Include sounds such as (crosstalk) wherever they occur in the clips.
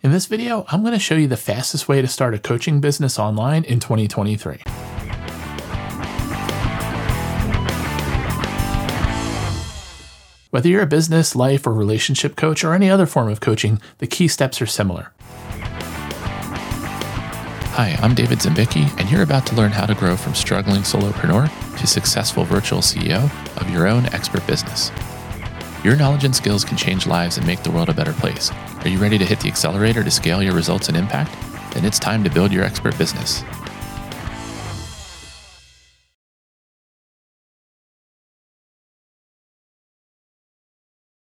In this video, I'm going to show you the fastest way to start a coaching business online in 2023. Whether you're a business, life, or relationship coach, or any other form of coaching, the key steps are similar. Hi, I'm David Ziembicki, and you're about to learn how to grow from struggling solopreneur to successful virtual CEO of your own expert business. Your knowledge and skills can change lives and make the world a better place. Are you ready to hit the accelerator to scale your results and impact? Then it's time to build your expert business.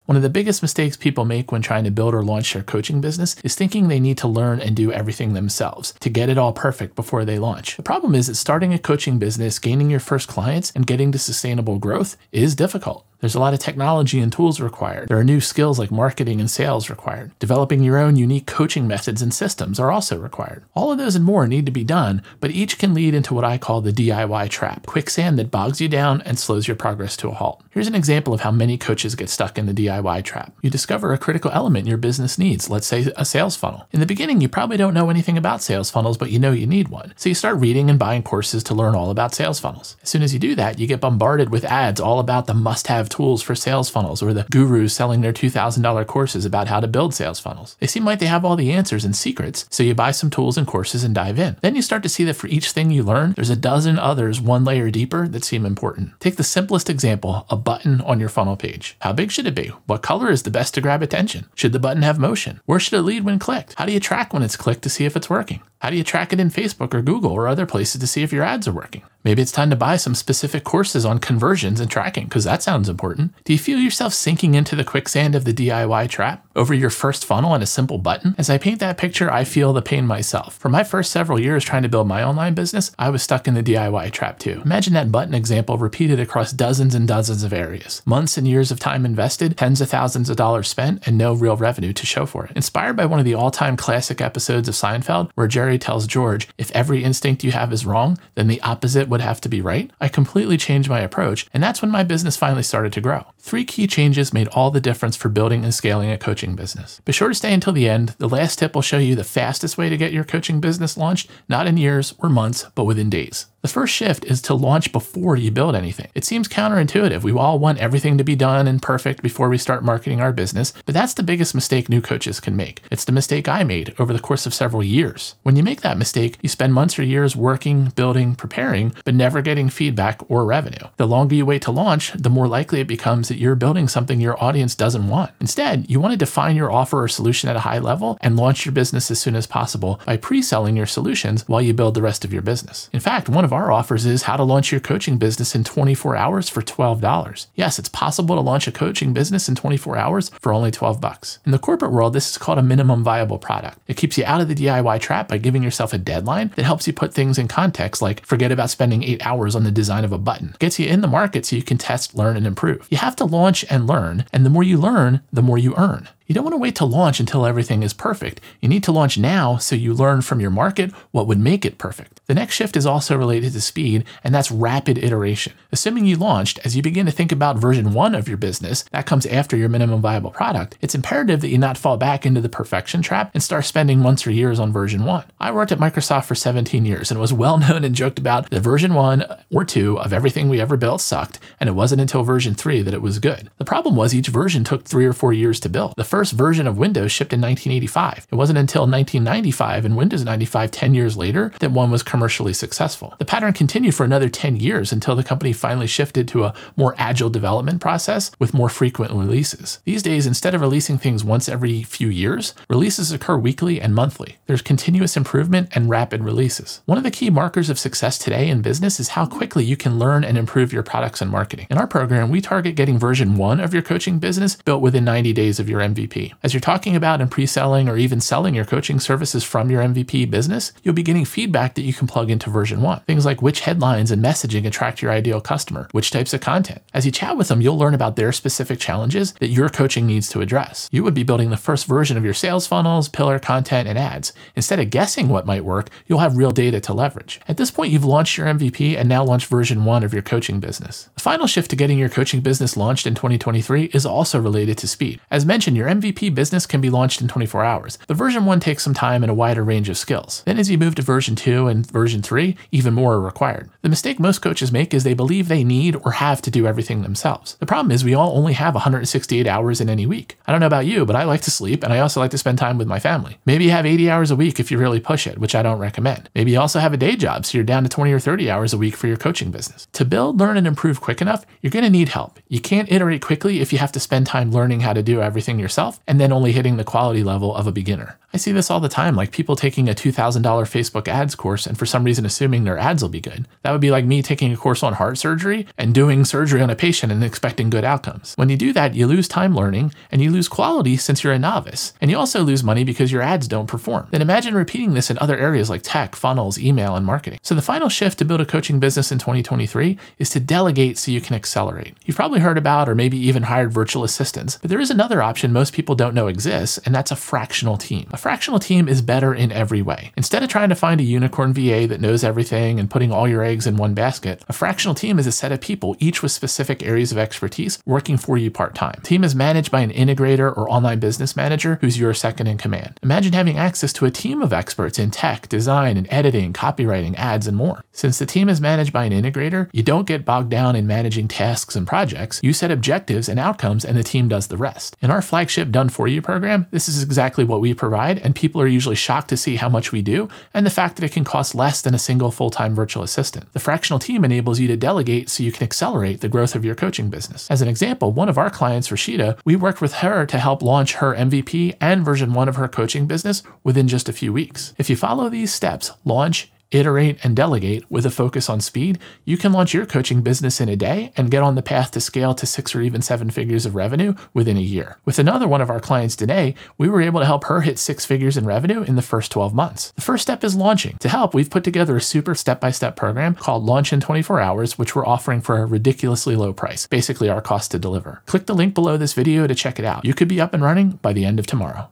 One of the biggest mistakes people make when trying to build or launch their coaching business is thinking they need to learn and do everything themselves to get it all perfect before they launch. The problem is that starting a coaching business, gaining your first clients, and getting to sustainable growth is difficult. There's a lot of technology and tools required. There are new skills like marketing and sales required. Developing your own unique coaching methods and systems are also required. All of those and more need to be done, but each can lead into what I call the DIY trap quicksand that bogs you down and slows your progress to a halt. Here's an example of how many coaches get stuck in the DIY trap. You discover a critical element your business needs, let's say a sales funnel. In the beginning, you probably don't know anything about sales funnels, but you know you need one. So you start reading and buying courses to learn all about sales funnels. As soon as you do that, you get bombarded with ads all about the must have tools for sales funnels or the gurus selling their $2,000 courses about how to build sales funnels. They seem like they have all the answers and secrets, so you buy some tools and courses and dive in. Then you start to see that for each thing you learn, there's a dozen others one layer deeper that seem important. Take the simplest example a button on your funnel page. How big should it be? What color is the best to grab attention? Should the button have motion? Where should it lead when clicked? How do you track when it's clicked to see if it's working? How do you track it in Facebook or Google or other places to see if your ads are working? Maybe it's time to buy some specific courses on conversions and tracking because that sounds important. Do you feel yourself sinking into the quicksand of the DIY trap over your first funnel and a simple button? As I paint that picture, I feel the pain myself. For my first several years trying to build my online business, I was stuck in the DIY trap too. Imagine that button example repeated across dozens and dozens of areas. Months and years of time invested, tens of thousands of dollars spent, and no real revenue to show for it. Inspired by one of the all time classic episodes of Seinfeld, where Jerry tells George, if every instinct you have is wrong, then the opposite would have to be right, I completely changed my approach, and that's when my business finally started to grow. Three key changes made all the difference for building and scaling a coaching business. Be sure to stay until the end. The last tip will show you the fastest way to get your coaching business launched, not in years or months, but within days. The first shift is to launch before you build anything. It seems counterintuitive. We all want everything to be done and perfect before we start marketing our business, but that's the biggest mistake new coaches can make. It's the mistake I made over the course of several years. When you make that mistake, you spend months or years working, building, preparing, but never getting feedback or revenue. The longer you wait to launch, the more likely it becomes that you're building something your audience doesn't want. Instead, you want to define your offer or solution at a high level and launch your business as soon as possible by pre selling your solutions while you build the rest of your business. In fact, one of our offers is how to launch your coaching business in 24 hours for $12. Yes, it's possible to launch a coaching business in 24 hours for only 12 bucks. In the corporate world, this is called a minimum viable product. It keeps you out of the DIY trap by giving yourself a deadline that helps you put things in context, like forget about spending eight hours on the design of a button. Gets you in the market so you can test, learn, and improve. You have to launch and learn, and the more you learn, the more you earn. You don't want to wait to launch until everything is perfect. You need to launch now so you learn from your market what would make it perfect. The next shift is also related to speed, and that's rapid iteration. Assuming you launched, as you begin to think about version one of your business, that comes after your minimum viable product, it's imperative that you not fall back into the perfection trap and start spending months or years on version one. I worked at Microsoft for 17 years and was well (laughs) known and joked about that version one or two of everything we ever built sucked, and it wasn't until version three that it was good. The problem was each version took three or four years to build. The first version of Windows shipped in 1985. It wasn't until 1995 and Windows 95, 10 years later, that one was commercially successful. The pattern continued for another 10 years until the company finally shifted to a more agile development process with more frequent releases. These days, instead of releasing things once every few years, releases occur weekly and monthly. There's continuous improvement and rapid releases. One of the key markers of success today in business is how quickly you can learn and improve your products and marketing. In our program, we target getting version one of your coaching business built within 90 days of your MVP. As you're talking about and pre selling or even selling your coaching services from your MVP business, you'll be getting feedback that you can plug into version one. Things like which headlines and messaging attract your ideal customer, which types of content. As you chat with them, you'll learn about their specific challenges that your coaching needs to address. You would be building the first version of your sales funnels, pillar content, and ads. Instead of guessing what might work, you'll have real data to leverage. At this point, you've launched your MVP and now launched version one of your coaching business. The final shift to getting your coaching business launched in 2023 is also related to speed. As mentioned, your MVP business can be launched in 24 hours, The version 1 takes some time and a wider range of skills. Then, as you move to version 2 and version 3, even more are required. The mistake most coaches make is they believe they need or have to do everything themselves. The problem is, we all only have 168 hours in any week. I don't know about you, but I like to sleep and I also like to spend time with my family. Maybe you have 80 hours a week if you really push it, which I don't recommend. Maybe you also have a day job, so you're down to 20 or 30 hours a week for your coaching business. To build, learn, and improve quick enough, you're going to need help. You can't iterate quickly if you have to spend time learning how to do everything yourself and then only hitting the quality level of a beginner. I see this all the time, like people taking a $2,000 Facebook ads course and for some reason assuming their ads will be good. That would be like me taking a course on heart surgery and doing surgery on a patient and expecting good outcomes. When you do that, you lose time learning and you lose quality since you're a novice. And you also lose money because your ads don't perform. Then imagine repeating this in other areas like tech, funnels, email, and marketing. So the final shift to build a coaching business in 2023 is to delegate so you can accelerate. You've probably heard about or maybe even hired virtual assistants, but there is another option most people don't know exists, and that's a fractional team. A fractional team is better in every way. Instead of trying to find a unicorn VA that knows everything and putting all your eggs in one basket, a fractional team is a set of people, each with specific areas of expertise, working for you part time. Team is managed by an integrator or online business manager who's your second in command. Imagine having access to a team of experts in tech, design, and editing, copywriting, ads, and more. Since the team is managed by an integrator, you don't get bogged down in managing tasks and projects. You set objectives and outcomes, and the team does the rest. In our flagship Done For You program, this is exactly what we provide, and people are usually shocked to see how much we do and the fact that it can cost less than a single full time virtual assistant. The fractional team enables you to delegate so you can accelerate the growth of your coaching business. As an example, one of our clients, Rashida, we worked with her to help launch her MVP and version one of her coaching business within just a few weeks. If you follow these steps, launch, iterate, and delegate with a focus on speed, you can launch your coaching business in a day and get on the path to scale to six or even seven figures of revenue within a year. With another one of our clients today, we were able to help her hit six figures in revenue in the first 12 months. The first step is launching. To help, we've put together a super step by step program called Launch in 24 Hours, which we're offering for a ridiculously low price, basically our cost to deliver. Click the link below this video to check it out. You could be up and running by the end of tomorrow.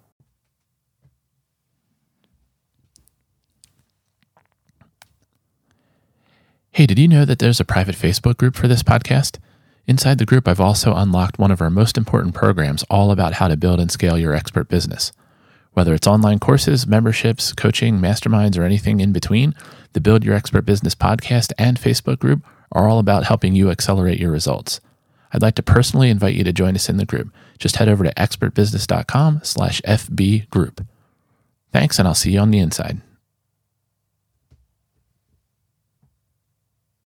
Hey, did you know that there's a private Facebook group for this podcast? Inside the group, I've also unlocked one of our most important programs all about how to build and scale your expert business. Whether it's online courses, memberships, coaching, masterminds, or anything in between, the Build Your Expert Business podcast and Facebook group are all about helping you accelerate your results. I'd like to personally invite you to join us in the group. Just head over to expertbusiness.com slash FB group. Thanks, and I'll see you on the inside.